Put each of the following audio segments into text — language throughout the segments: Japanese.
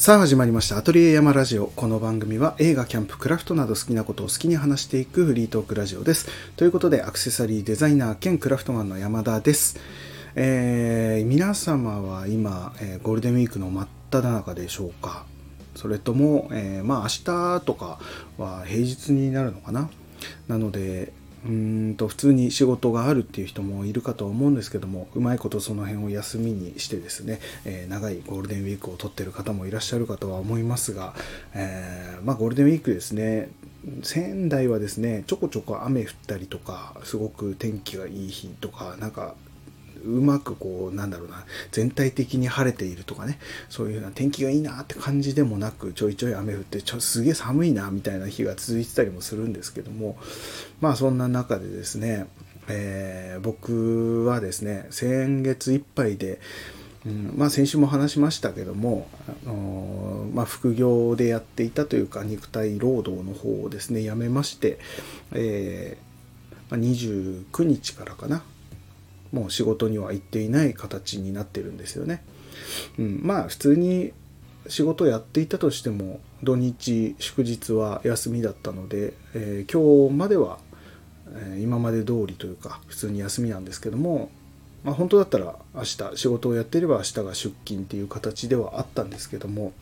さあ始まりました。アトリエ山ラジオ。この番組は映画キャンプクラフトなど好きなことを好きに話していくフリートークラジオです。ということでアクセサリーデザイナー兼クラフトマンの山田です、えー皆様は今、えーゴールデンウィークの真っ只中でしょうか？それとも、えーまあ明日とかは平日になるのかな？なのでうんと普通に仕事があるっていう人もいるかと思うんですけどもうまいことその辺を休みにしてですね、えー長いゴールデンウィークを取ってる方もいらっしゃるかとは思いますが、えーまあ、ゴールデンウィークですね仙台はですねちょこちょこ雨降ったりとかすごく天気がいい日とかなんかうまくこうなんだろうな全体的に晴れているとかねそういうような天気がいいなって感じでもなくちょいちょい雨降ってちょすげえ寒いなみたいな日が続いてたりもするんですけどもまあそんな中でですね、えー僕はですね先月いっぱいで、うんまあ、先週も話しましたけども、あのーまあ、副業でやっていたというか肉体労働の方をですねやめまして、えーま、29日からかなもう仕事には行っていない形になってるんですよね。うん、まあ普通に仕事やっていたとしても土日祝日は休みだったので、えー今日までは、え今まで通りというか普通に休みなんですけども、まあ、本当だったら明日仕事をやっていれば明日が出勤っていう形ではあったんですけども、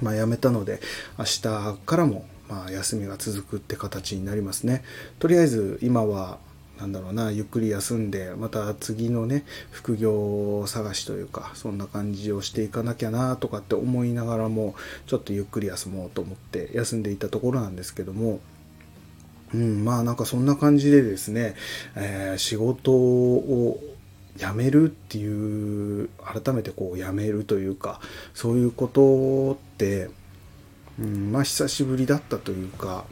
まあ、辞めたので明日からもまあ休みが続くって形になりますね。とりあえず今はなんだろうなゆっくり休んでまた次のね副業探しというかそんな感じをしていかなきゃなとかって思いながらもちょっとゆっくり休もうと思って休んでいたところなんですけどもうんまあなんかそんな感じでですね、えー仕事を辞めるっていう改めてこう辞めるというかそういうことって、うん、まあ久しぶりだったというか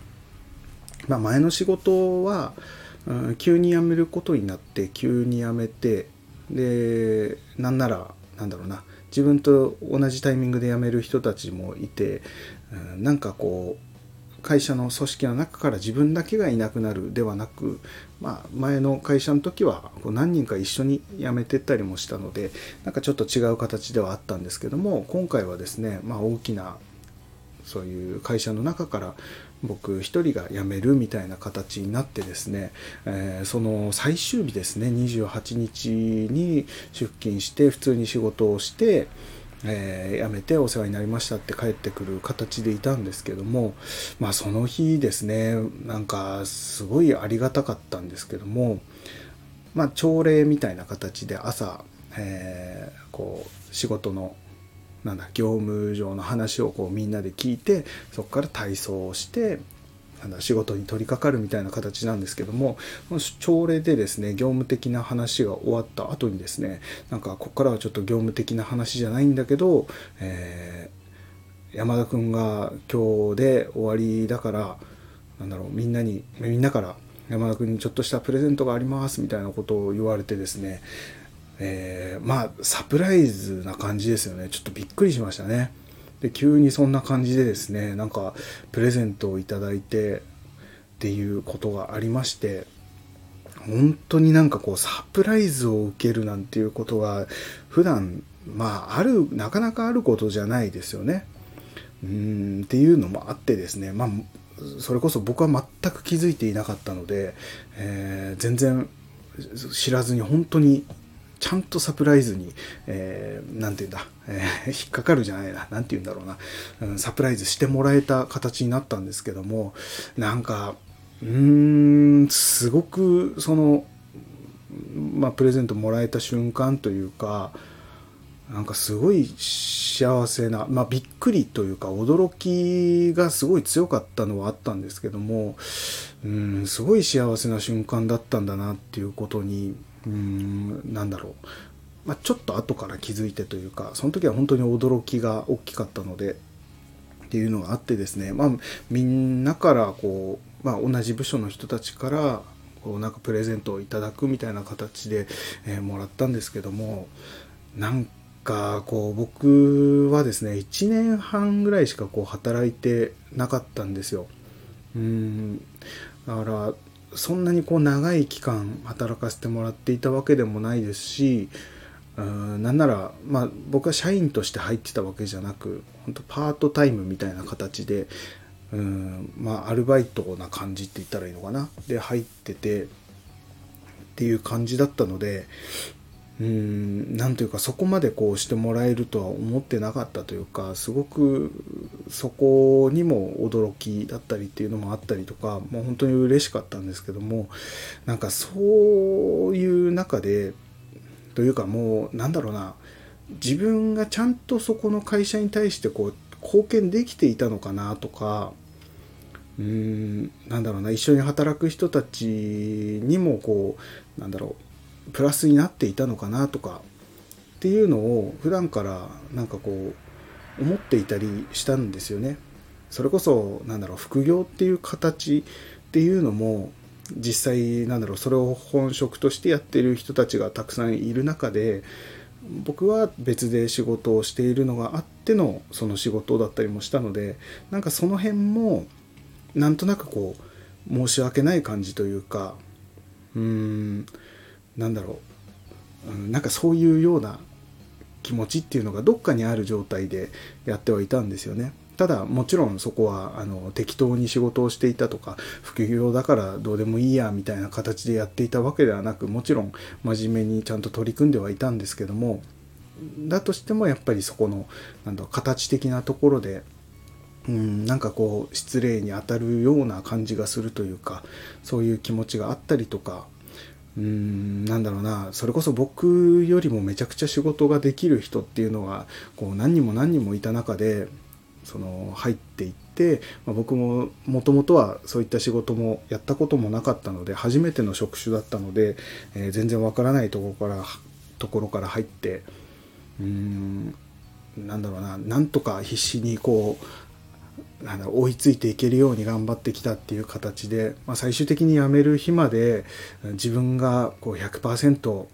まあ、前の仕事は、急に辞めることになって急に辞めてでなんならなんだろうな自分と同じタイミングで辞める人たちもいて、うんなんかこう会社の組織の中から自分だけがいなくなるではなく、まあ、前の会社の時はこう何人か一緒に辞めてったりもしたのでなんかちょっと違う形ではあったんですけども今回はですね、まあ、大きなそういう会社の中から僕一人が辞めるみたいな形になってですね、えーその最終日ですね28日に出勤して普通に仕事をして、えー辞めてお世話になりましたって帰ってくる形でいたんですけどもまあその日ですねなんかすごいありがたかったんですけどもまあ朝礼みたいな形で朝、えーこう仕事のなんだ業務上の話をこうみんなで聞いてそこから体操をしてなんだ仕事に取り掛かるみたいな形なんですけども朝礼でですね業務的な話が終わった後にですねなんかここからはちょっと業務的な話じゃないんだけど、えー山田君が今日で終わりだからなんだろうみんなにみんなから山田君にちょっとしたプレゼントがありますみたいなことを言われてですねえーまあサプライズな感じですよね。ちょっとびっくりしましたね。で急にそんな感じでですねなんかプレゼントをいただいてっていうことがありまして本当になんかこうサプライズを受けるなんていうことが普段まああるなかなかあることじゃないですよね。うんっていうのもあってですねまあそれこそ僕は全く気づいていなかったので、えー全然知らずに本当にちゃんとサプライズに、えーなんて言うんだ、えー引っかかるじゃないな、なんて言うんだろうな、うんサプライズしてもらえた形になったんですけども、なんか、うーん、すごく、その、まあ、プレゼントもらえた瞬間というか、なんかすごい幸せな、まあ、びっくりというか驚きがすごい強かったのはあったんですけどもうんすごい幸せな瞬間だったんだなっていうことにうんなんだろう、まあ、ちょっと後から気づいてというかその時は本当に驚きが大きかったのでっていうのがあってですね、まあ、みんなからこう、まあ、同じ部署の人たちからこうなんかプレゼントをいただくみたいな形で、えーもらったんですけどもなんかこう僕はですね1年半ぐらいしかこう働いてなかったんですよ。うんだからそんなにこう長い期間働かせてもらっていたわけでもないですしうんなんなら、まあ、僕は社員として入ってたわけじゃなく本当パートタイムみたいな形でうんまあアルバイトな感じって言ったらいいのかな？で入っててっていう感じだったのでうんなんというかそこまでこうしてもらえるとは思ってなかったというかすごくそこにも驚きだったりっていうのもあったりとかもう本当に嬉しかったんですけどもなんかそういう中でというかもうなんだろうな自分がちゃんとそこの会社に対してこう貢献できていたのかなとかうーんなんだろうな一緒に働く人たちにもこうなんだろうプラスになっていたのかなとかっていうのを普段からなんかこう思っていたりしたんですよね。それこそなんだろう副業っていう形っていうのも実際なんだろうそれを本職としてやってる人たちがたくさんいる中で僕は別で仕事をしているのがあってのその仕事だったりもしたのでなんかその辺もなんとなくこう申し訳ない感じというかうーんなんだろう、うん、なんかそういうような気持ちっていうのがどっかにある状態でやってはいたんですよね。ただもちろんそこはあの適当に仕事をしていたとか副業だからどうでもいいやみたいな形でやっていたわけではなくもちろん真面目にちゃんと取り組んではいたんですけどもだとしてもやっぱりそこのなんだ形的なところでうんなんかこう失礼に当たるような感じがするというかそういう気持ちがあったりとかうんなんだろうな。それこそ僕よりもめちゃくちゃ仕事ができる人っていうのがこう何人も何人もいた中でその入っていって、まあ、僕ももともとはそういった仕事もやったこともなかったので初めての職種だったので、えー、全然わからないところからところから入ってうーんなんだろうな。なんとか必死にこうなんだ追いついていけるように頑張ってきたっていう形で、まあ、最終的に辞める日まで自分がこう100%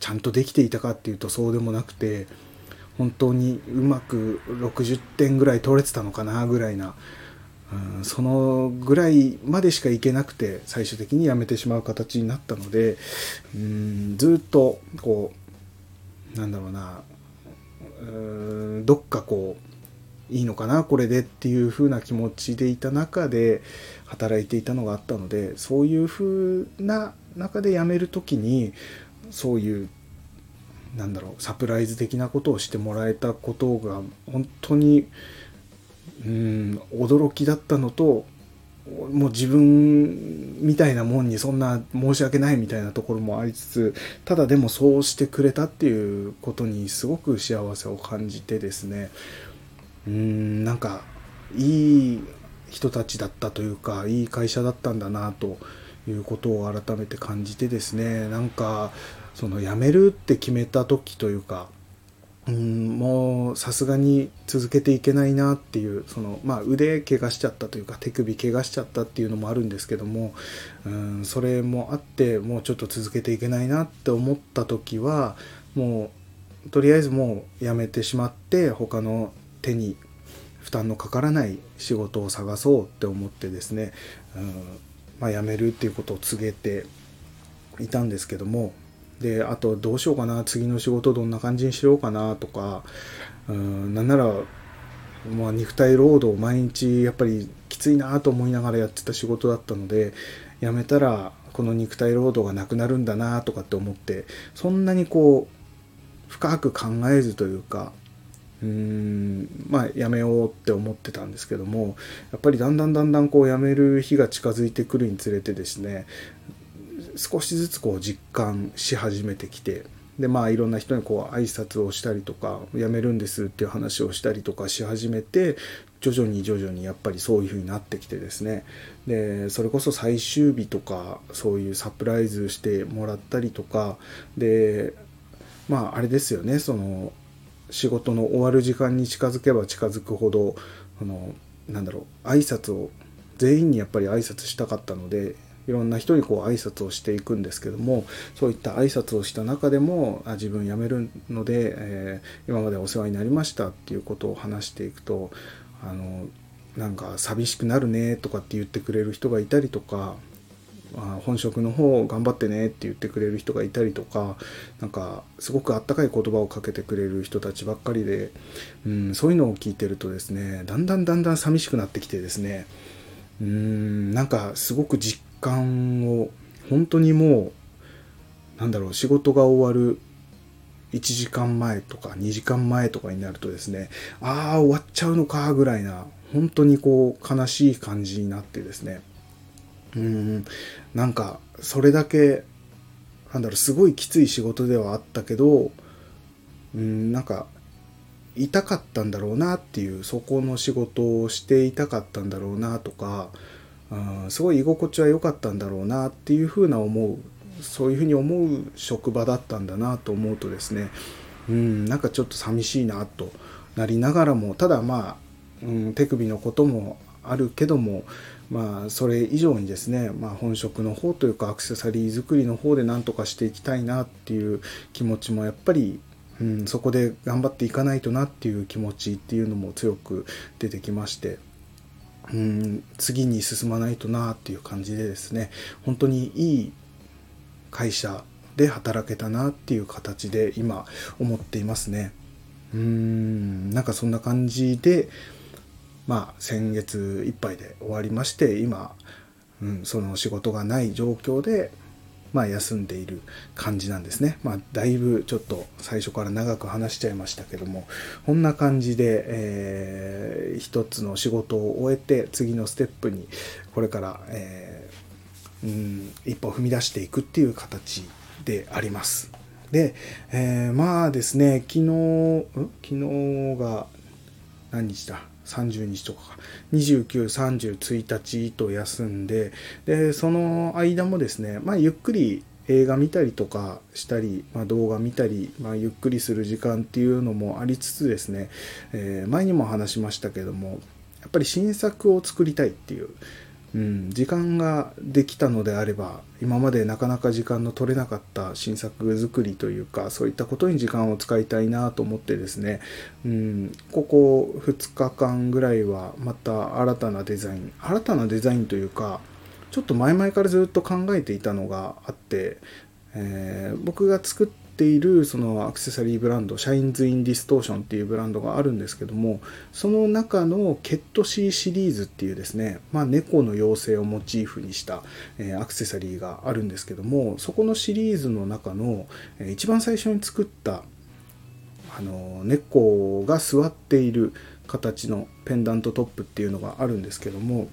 ちゃんとできていたかっていうとそうでもなくて本当にうまく60点ぐらい取れてたのかなぐらいな、うん、そのぐらいまでしかいけなくて最終的に辞めてしまう形になったので、うん、ずっとこうなんだろうなうんどっかこういいのかなこれでっていう風な気持ちでいた中で働いていたのがあったのでそういう風な中で辞める時にそういうなんだろうサプライズ的なことをしてもらえたことが本当にうん驚きだったのともう自分みたいなもんにそんな申し訳ないみたいなところもありつつただでもそうしてくれたっていうことにすごく幸せを感じてですねうんなんかいい人たちだったというかいい会社だったんだなということを改めて感じてですねなんかその辞めるって決めた時というかうんもうさすがに続けていけないなっていうその、まあ、腕怪我しちゃったというか手首怪我しちゃったっていうのもあるんですけどもうんそれもあってもうちょっと続けていけないなって思った時はもうとりあえずもうやめてしまって他の手に負担のかからない仕事を探そうって思ってですね、うんまあ、辞めるっていうことを告げていたんですけどもであとどうしようかな次の仕事どんな感じにしようかなとか、うん、なんなら、まあ、肉体労働毎日やっぱりきついなと思いながらやってた仕事だったので辞めたらこの肉体労働がなくなるんだなとかって思ってそんなにこう深く考えずというかうんまあやめようって思ってたんですけどもやっぱりだんだんだんだんこうやめる日が近づいてくるにつれてですね少しずつこう実感し始めてきてでまあいろんな人にこう挨拶をしたりとか辞めるんですっていう話をしたりとかし始めて徐々に徐々にやっぱりそういう風になってきてですね。でそれこそ最終日とかそういうサプライズしてもらったりとかでまああれですよねその仕事の終わる時間に近づけば近づくほどあのなんだろう挨拶を全員にやっぱり挨拶したかったのでいろんな人にこう挨拶をしていくんですけどもそういった挨拶をした中でもあ自分辞めるので、えー、今までお世話になりましたっていうことを話していくとあのなんか寂しくなるねとかって言ってくれる人がいたりとかあ、本職の方頑張ってねって言ってくれる人がいたりとかなんかすごくあったかい言葉をかけてくれる人たちばっかりで、うん、そういうのを聞いてるとですねだんだんだんだん寂しくなってきてですねうんなんかすごく実感を本当にもうなんだろう仕事が終わる1時間前とか2時間前とかになるとですねああ終わっちゃうのかぐらいな本当にこう悲しい感じになってですねうん。なんかそれだけなんだろうすごいきつい仕事ではあったけどうんなんか痛かったんだろうなっていうそこの仕事をしていたかったんだろうなとかうんすごい居心地は良かったんだろうなっていうふうな思うそういうふうに思う職場だったんだなと思うとですねうんなんかちょっと寂しいなとなりながらもただまあ、うん、手首のこともあるけどもまあそれ以上にですね、まあ、本職の方というかアクセサリー作りの方で何とかしていきたいなっていう気持ちもやっぱりうん、そこで頑張っていかないとなっていう気持ちっていうのも強く出てきまして、うん、次に進まないとなっていう感じでですね本当にいい会社で働けたなっていう形で今思っていますね。うんなんかそんな感じでまあ先月いっぱいで終わりまして今、うん、その仕事がない状況でまあ、休んでいる感じなんですね。まあ、だいぶちょっと最初から長く話しちゃいましたけども、こんな感じで、えー、一つの仕事を終えて、次のステップに、これから、えー、うん、一歩踏み出していくっていう形であります。で、えー、まあですね、昨日、昨日が何日だ？30日とかか。29、30、1日と休んで、で、その間もですね、まあ、ゆっくり映画見たりとかしたり、まあ、動画見たり、まあ、ゆっくりする時間っていうのもありつつですね、えー、前にも話しましたけども、やっぱり新作を作りたいっていう、うん、時間ができたのであれば今までなかなか時間の取れなかった新作作りというかそういったことに時間を使いたいなと思ってですね、うん、ここ2日間ぐらいはまた新たなデザイン新たなデザインというかちょっと前々からずっと考えていたのがあって、えー、僕が作っているそのアクセサリーブランド Shines in Distortion っていうブランドがあるんですけどもその中のケットシーシリーズっていうですね、まあ、猫の妖精をモチーフにした、えアクセサリーがあるんですけどもそこのシリーズの中の、え一番最初に作ったあの猫が座っている形のペンダントトップっていうのがあるんですけども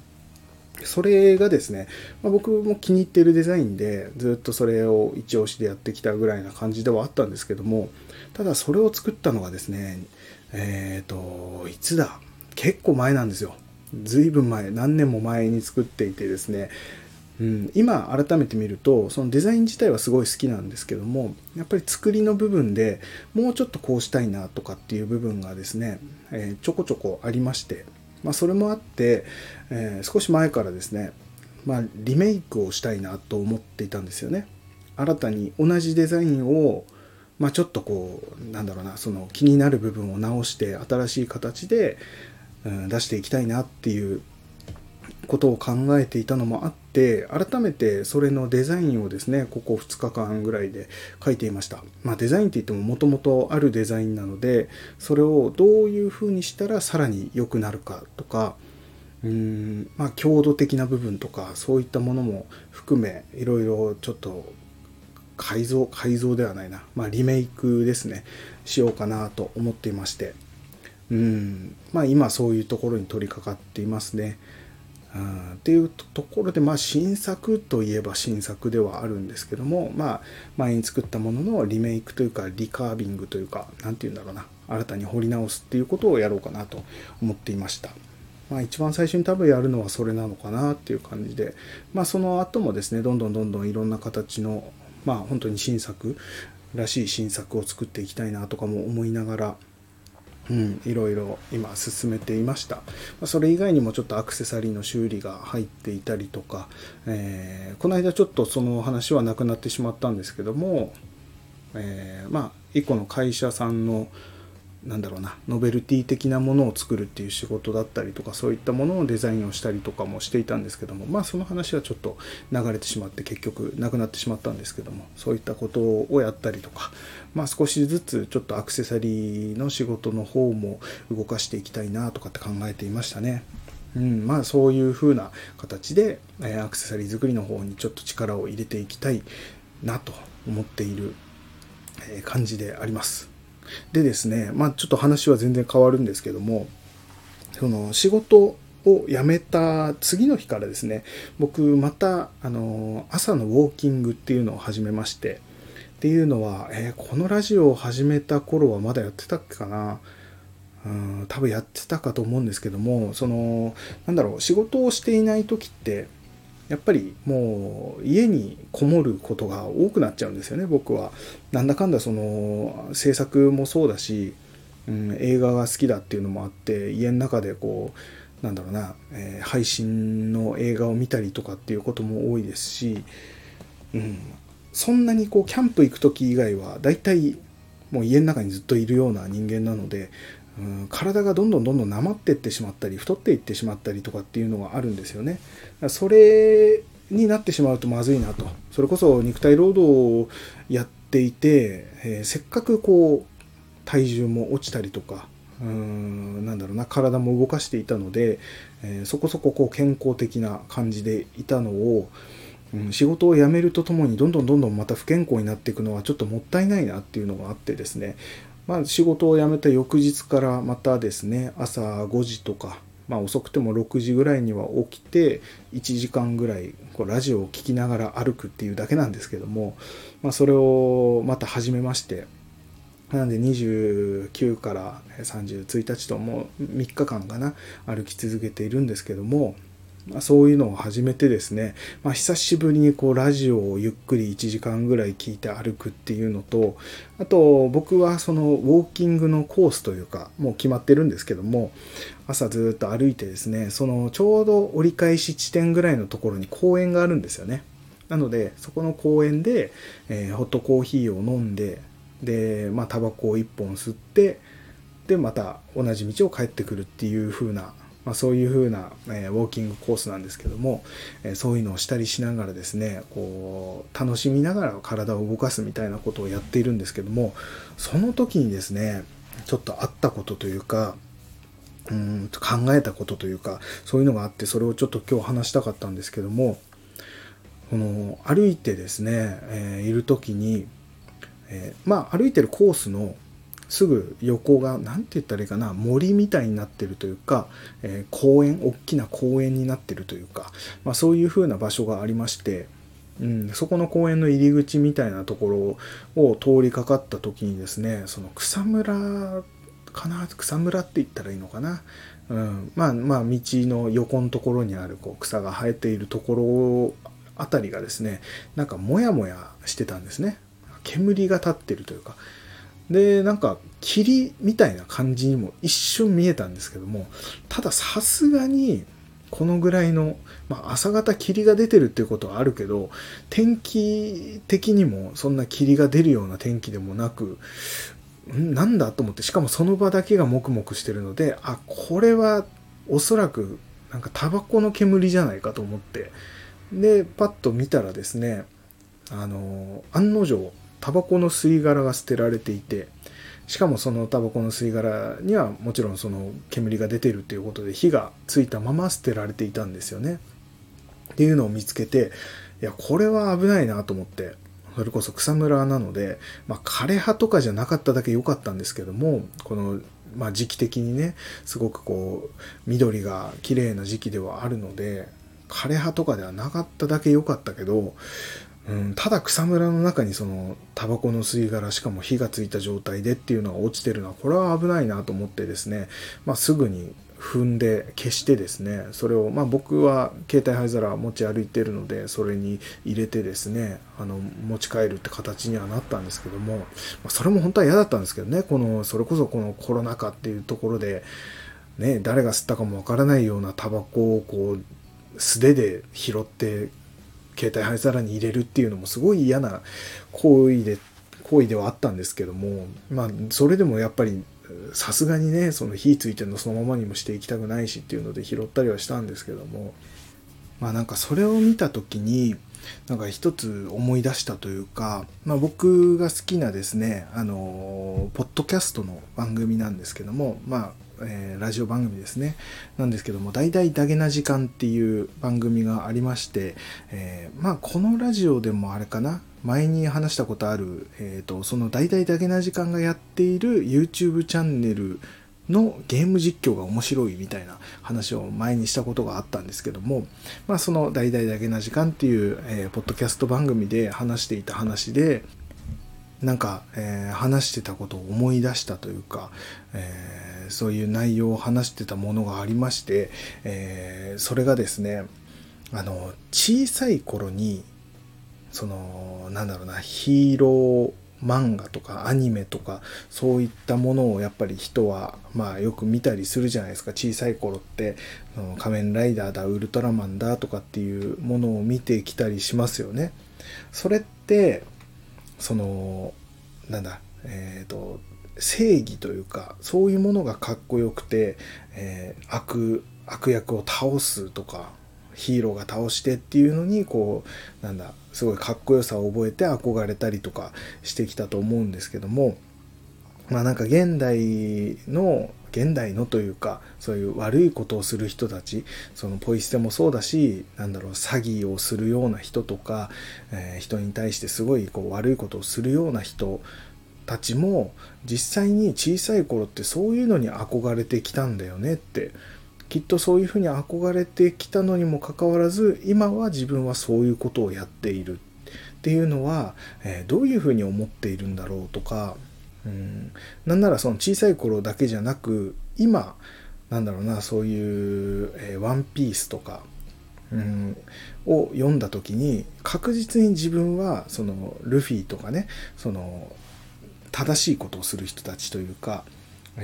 それがですね、まあ、僕も気に入ってるデザインでずっとそれを一押しでやってきたぐらいな感じではあったんですけどもただそれを作ったのがですねえっ、ー、といつだ？結構前なんですよ。ずいぶん前何年も前に作っていてですね。うん、今改めて見るとそのデザイン自体はすごい好きなんですけどもやっぱり作りの部分でもうちょっとこうしたいなとかっていう部分がですね、えー、ちょこちょこありましてまあ、それもあって、えー、少し前からですね、まあ、リメイクをしたいなと思っていたんですよね。新たに同じデザインを、まあ、ちょっとこうなんだろうなその気になる部分を直して新しい形で、うん、出していきたいなっていうことを考えていたのもあって改めてそれのデザインをですねここ2日間ぐらいで書いていました。まあデザインって言ってももともとあるデザインなのでそれをどういうふうにしたらさらに良くなるかとかうんまあ強度的な部分とかそういったものも含めいろいろちょっと改造改造ではないな。まあリメイクですね。しようかなと思っていまして。うんまあ今そういうところに取り掛かっていますね。うん、っていうところで、まあ、新作といえば新作ではあるんですけども、まあ、前に作ったもののリメイクというかリカービングというか何て言うんだろうな新たに掘り直すっていうことをやろうかなと思っていました。まあ、一番最初に多分やるのはそれなのかなっていう感じで、まあ、その後もですねどんどんどんどんいろんな形のまあ本当に新作らしい新作を作っていきたいなとかも思いながらうん、いろいろ今進めていました。それ以外にもちょっとアクセサリーの修理が入っていたりとか、えー、この間ちょっとその話はなくなってしまったんですけども、えー、まあ、一個の会社さんの、なんだろうなノベルティ的なものを作るっていう仕事だったりとかそういったものをデザインをしたりとかもしていたんですけどもまあその話はちょっと流れてしまって結局なくなってしまったんですけどもそういったことをやったりとかまあ少しずつちょっとアクセサリーの仕事の方も動かしていきたいなとかって考えていましたね。うん、まあそういう風な形で、えアクセサリー作りの方にちょっと力を入れていきたいなと思っている感じであります。でですね、まあちょっと話は全然変わるんですけども、その仕事を辞めた次の日からですね、僕またあの朝のウォーキングっていうのを始めまして、っていうのは、えー、このラジオを始めた頃はまだやってたっけかな。うん多分やってたかと思うんですけどもそのなんだろう仕事をしていない時ってやっぱりもう家にこもることが多くなっちゃうんですよね僕は。なんだかんだその制作もそうだし、うん、映画が好きだっていうのもあって家の中でこうなんだろうな、えー、配信の映画を見たりとかっていうことも多いですし、うん、そんなにこうキャンプ行く時以外はだいたいもう家の中にずっといるような人間なので、体がどんどんどんどんなまっていってしまったり太っていってしまったりとかっていうのがあるんですよね。それになってしまうとまずいなと。それこそ肉体労働をやっていて、えー、せっかくこう体重も落ちたりとか、うーんなんだろうな体も動かしていたので、えー、そこそここう健康的な感じでいたのを、うん、仕事を辞めるとともにどんどんどんどんまた不健康になっていくのはちょっともったいないなっていうのがあってですね、まあ、仕事を辞めた翌日からまたですね朝5時とかまあ、遅くても6時ぐらいには起きて1時間ぐらいこうラジオを聴きながら歩くっていうだけなんですけども、まあ、それをまた始めましてなんで29から31日ともう3日間かな歩き続けているんですけどもまあ、そういうのを始めてですね、まあ、久しぶりにこうラジオをゆっくり1時間ぐらい聞いて歩くっていうのとあと僕はそのウォーキングのコースというかもう決まってるんですけども朝ずっと歩いてですねそのちょうど折り返し地点ぐらいのところに公園があるんですよね。なのでそこの公園で、えー、ホットコーヒーを飲んででまあタバコを1本吸ってでまた同じ道を帰ってくるっていう風なまあ、そういう風な、えー、ウォーキングコースなんですけども、えー、そういうのをしたりしながらですねこう楽しみながら体を動かすみたいなことをやっているんですけどもその時にですねちょっとあったことというかうん考えたことというかそういうのがあってそれをちょっと今日話したかったんですけどもこの歩いてですね、えー、いる時に、え、まあ歩いてるコースのすぐ横が何て言ったらいいかな森みたいになってるというか、えー、公園大きな公園になってるというか、まあ、そういう風な場所がありまして、うん、そこの公園の入り口みたいなところを通りかかった時にですねその草むらかな草むらって言ったらいいのかな、うん、まあまあ道の横のところにあるこう草が生えているところあたりがですねなんかモヤモヤしてたんですね。煙が立ってるというか。で、なんか霧みたいな感じにも一瞬見えたんですけども、たださすがにこのぐらいの、まあ、朝方霧が出てるっていうことはあるけど、天気的にもそんな霧が出るような天気でもなく、ん？なんだと思って、しかもその場だけがもくもくしてるので、あ、これはおそらくなんかタバコの煙じゃないかと思って、で、パッと見たらですね、あの、案の定、タバコの吸い殻が捨てられていてしかもそのタバコの吸い殻にはもちろんその煙が出てるということで火がついたまま捨てられていたんですよね。っていうのを見つけていやこれは危ないなと思ってそれこそ草むらなので、まあ、枯葉とかじゃなかっただけ良かったんですけどもこの、まあ、時期的にねすごくこう緑が綺麗な時期ではあるので枯葉とかではなかっただけ良かったけどうん、ただ草むらの中にそのタバコの吸い殻しかも火がついた状態でっていうのが落ちてるのはこれは危ないなと思ってですね、まあ、すぐに踏んで消してですねそれを、まあ、僕は携帯灰皿持ち歩いてるのでそれに入れてですねあの持ち帰るって形にはなったんですけども、まあ、それも本当は嫌だったんですけどねこのそれこそこのコロナ禍っていうところで、ね、誰が吸ったかもわからないようなタバコをこう素手で拾って携帯灰皿に入れるっていうのもすごい嫌な行為で行為ではあったんですけどもまあそれでもやっぱりさすがにねその火ついてるのそのままにもしていきたくないしっていうので拾ったりはしたんですけどもまあなんかそれを見た時になんか一つ思い出したというか、まあ、僕が好きなですねあのポッドキャストの番組なんですけどもまあえー、ラジオ番組ですね。なんですけども「大々だげな時間」っていう番組がありまして、えー、まあこのラジオでもあれかな。前に話したことある、えーと、その「大々だげな時間」がやっている YouTube チャンネルのゲーム実況が面白いみたいな話を前にしたことがあったんですけども、まあ、その「大々だけな時間」っていう、えー、ポッドキャスト番組で話していた話でなんか、えー、話してたことを思い出したというか、えー、そういう内容を話してたものがありまして、えそれがですねあの小さい頃にそのなんだろうなヒーロー漫画とかアニメとかそういったものをやっぱり人はまあよく見たりするじゃないですか小さい頃って仮面ライダーだウルトラマンだとかっていうものを見てきたりしますよね。それってそのなんだえっ、ー、と正義というかそういうものがかっこよくて、えー、悪悪役を倒すとかヒーローが倒してっていうのにこうなんだすごいかっこよさを覚えて憧れたりとかしてきたと思うんですけどもまあなんか現代の現代のというかそういう悪いことをする人たちそのポイ捨てもそうだしなんだろう詐欺をするような人とか、えー、人に対してすごいこう悪いことをするような人たちも実際に小さい頃ってそういうのに憧れてきたんだよねってきっとそういうふうに憧れてきたのにもかかわらず今は自分はそういうことをやっているっていうのは、えー、どういうふうに思っているんだろうとか、うん、なんならその小さい頃だけじゃなく今なんだろうなそういう、えー、ワンピースとか、うん、を読んだ時に確実に自分はそのルフィとかねその正しいことをする人たちというか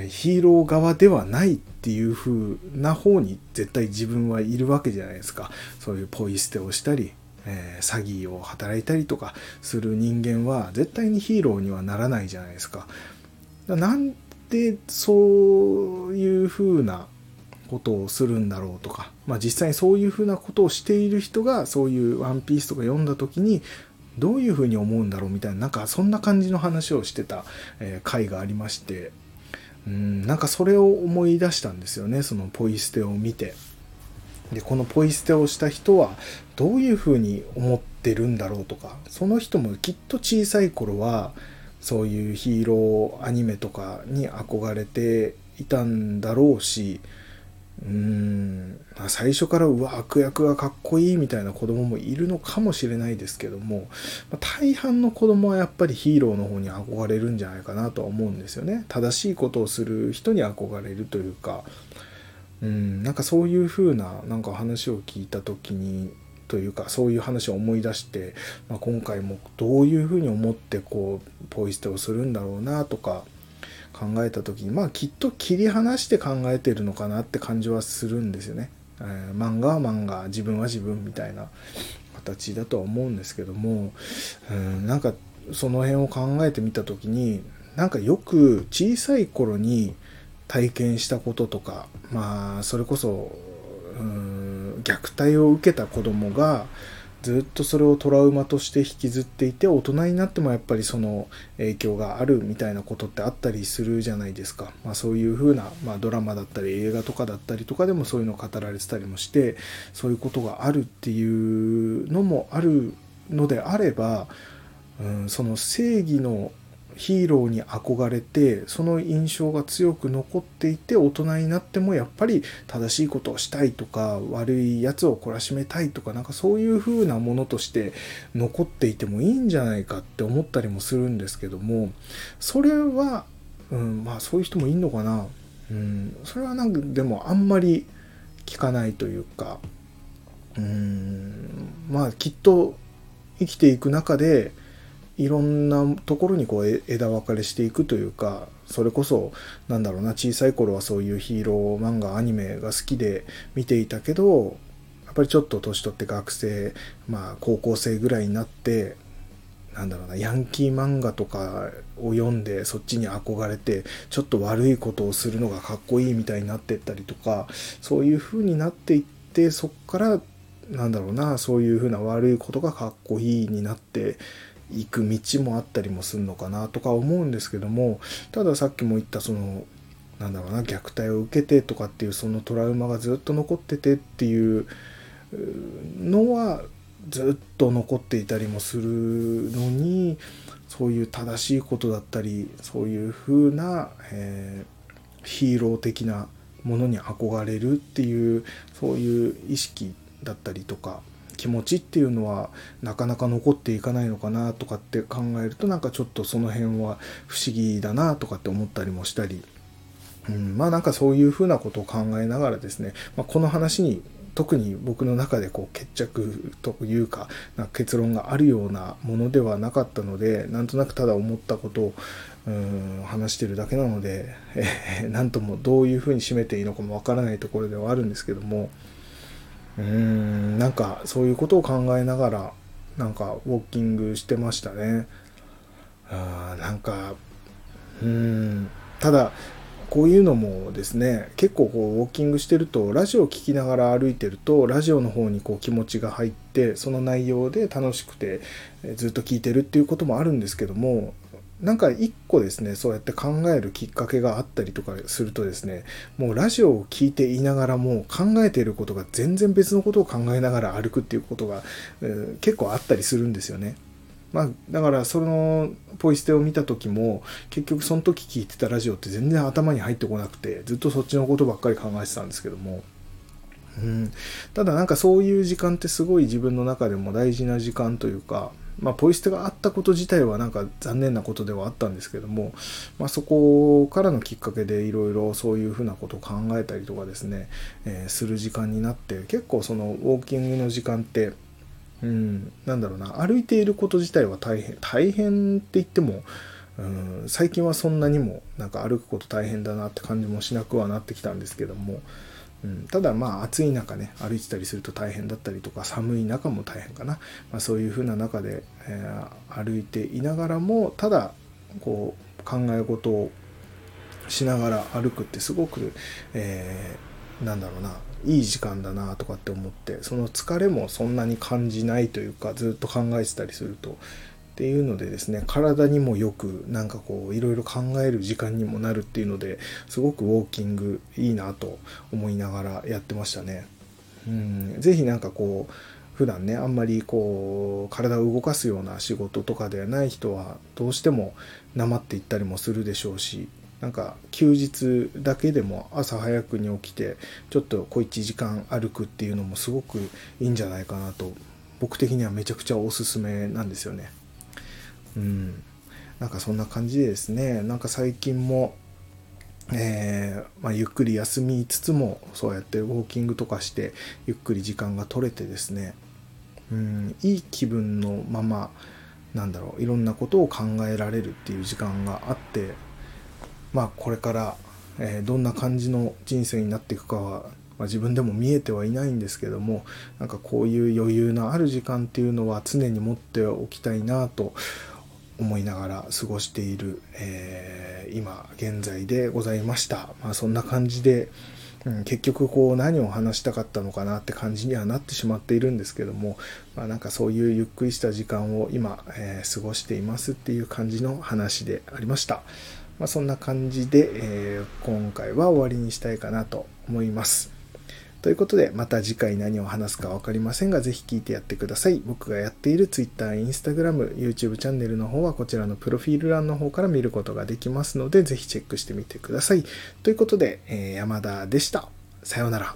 ヒーロー側ではないっていう風な方に絶対自分はいるわけじゃないですか。そういうポイ捨てをしたり、えー、詐欺を働いたりとかする人間は絶対にヒーローにはならないじゃないですか。なんでそういう風なことをするんだろうとか、まあ実際にそういう風なことをしている人がそういうワンピースとか読んだ時にどういう風に思うんだろうみたいななんかそんな感じの話をしてた、え回がありまして。うんなんかそれを思い出したんですよねそのポイ捨てを見て。でこのポイ捨てをした人はどういうふうに思ってるんだろうとかその人もきっと小さい頃はそういうヒーローアニメとかに憧れていたんだろうしうーん最初からうわ悪役がかっこいいみたいな子供もいるのかもしれないですけども大半の子供はやっぱりヒーローの方に憧れるんじゃないかなとは思うんですよね。正しいことをする人に憧れるというかうんなんかそういう風ななんか話を聞いた時にというかそういう話を思い出して、まあ、今回もどういうふうに思ってこうポイ捨てをするんだろうなとか考えた時にまあきっと切り離して考えてるのかなって感じはするんですよね。えー、漫画は漫画自分は自分みたいな形だとは思うんですけどもうんなんかその辺を考えてみた時になんかよく小さい頃に体験したこととかまあそれこそうん虐待を受けた子供がずっとそれをトラウマとして引きずっていて大人になってもやっぱりその影響があるみたいなことってあったりするじゃないですか、まあ、そういう風な、まあ、ドラマだったり映画とかだったりとかでもそういうの語られてたりもしてそういうことがあるっていうのもあるのであれば、うん、その正義のヒーローに憧れてその印象が強く残っていて大人になってもやっぱり正しいことをしたいとか悪いやつを懲らしめたいとかなんかそういう風なものとして残っていてもいいんじゃないかって思ったりもするんですけどもそれは、うん、まあそういう人もいんのかな、うん、それはなんかでもあんまり聞かないというかうんまあきっと生きていく中でいろんなところにこう枝分かれしていくというかそれこそなんだろうな小さい頃はそういうヒーロー漫画アニメが好きで見ていたけどやっぱりちょっと年取って学生まあ高校生ぐらいになってなんだろうなヤンキー漫画とかを読んでそっちに憧れてちょっと悪いことをするのがかっこいいみたいになってったりとかそういう風になっていってそっからなんだろうなそういう風な悪いことがかっこいいになっていく道もあったりもするのかなとか思うんですけどもたださっきも言ったそのなんだろうな虐待を受けてとかっていうそのトラウマがずっと残っててっていうのはずっと残っていたりもするのにそういう正しいことだったりそういう風な、えー、ヒーロー的なものに憧れるっていうそういう意識だったりとか気持ちっていうのはなかなか残っていかないのかなとかって考えるとなんかちょっとその辺は不思議だなとかって思ったりもしたり、うん、まあなんかそういうふうなことを考えながらですね、まあ、この話に特に僕の中でこう決着というかな結論があるようなものではなかったのでなんとなくただ思ったことをうん話してるだけなので、えー、なんともどういうふうに締めていいのかもわからないところではあるんですけども。うんなんかそういうことを考えながらなんかウォーキングしてましたね。あなんかうんただこういうのもですね結構こうウォーキングしてるとラジオを聴きながら歩いてるとラジオの方にこう気持ちが入ってその内容で楽しくてずっと聞いてるっていうこともあるんですけどもなんか一個ですねそうやって考えるきっかけがあったりとかするとですねもうラジオを聴いていながらも考えていることが全然別のことを考えながら歩くっていうことが、えー、結構あったりするんですよね。まあ、だからそのポイ捨てを見た時も結局その時聞いてたラジオって全然頭に入ってこなくてずっとそっちのことばっかり考えてたんですけども、うん、ただなんかそういう時間ってすごい自分の中でも大事な時間というかまあ、ポイ捨てがあったこと自体はなんか残念なことではあったんですけども、まあ、そこからのきっかけでいろいろそういうふうなことを考えたりとかですね、えー、する時間になって結構そのウォーキングの時間ってうん、なんだろうな歩いていること自体は大変大変って言っても、うん、最近はそんなにもなんか歩くこと大変だなって感じもしなくはなってきたんですけども、うん、ただまあ暑い中ね歩いてたりすると大変だったりとか寒い中も大変かな、まあ、そういう風な中で、えー、歩いていながらもただこう考え事をしながら歩くってすごく、えー、なんだろうないい時間だなとかって思ってその疲れもそんなに感じないというかずっと考えてたりするとっていうのでですね体にもよくなんかこういろいろ考える時間にもなるっていうのですごくウォーキングいいなと思いながらやってましたね。うん、ぜひなんかこう普段ねあんまりこう体を動かすような仕事とかではない人はどうしてもなまっていったりもするでしょうしなんか休日だけでも朝早くに起きてちょっと小1時間歩くっていうのもすごくいいんじゃないかなと僕的にはめちゃくちゃおすすめなんですよね。うん。なんかそんな感じでですね、なんか最近も、えー、まあ、ゆっくり休みつつもそうやってウォーキングとかしてゆっくり時間が取れてですね、うん、いい気分のままなんだろういろんなことを考えられるっていう時間があってまあこれから、えー、どんな感じの人生になっていくかは、ま、自分でも見えてはいないんですけどもなんかこういう余裕のある時間っていうのは常に持っておきたいなと思いながら過ごしている、えー、今現在でございました。まあそんな感じで、うん、結局こう何を話したかったのかなって感じにはなってしまっているんですけども、まあ、なんかそういうゆっくりした時間を今、えー、過ごしていますっていう感じの話でありました。まあ、そんな感じで、えー、今回は終わりにしたいかなと思います。ということで、また次回何を話すかわかりませんが、ぜひ聞いてやってください。僕がやっている Twitter、Instagram、YouTube チャンネルの方はこちらのプロフィール欄の方から見ることができますので、ぜひチェックしてみてください。ということで、えー、山田でした。さようなら。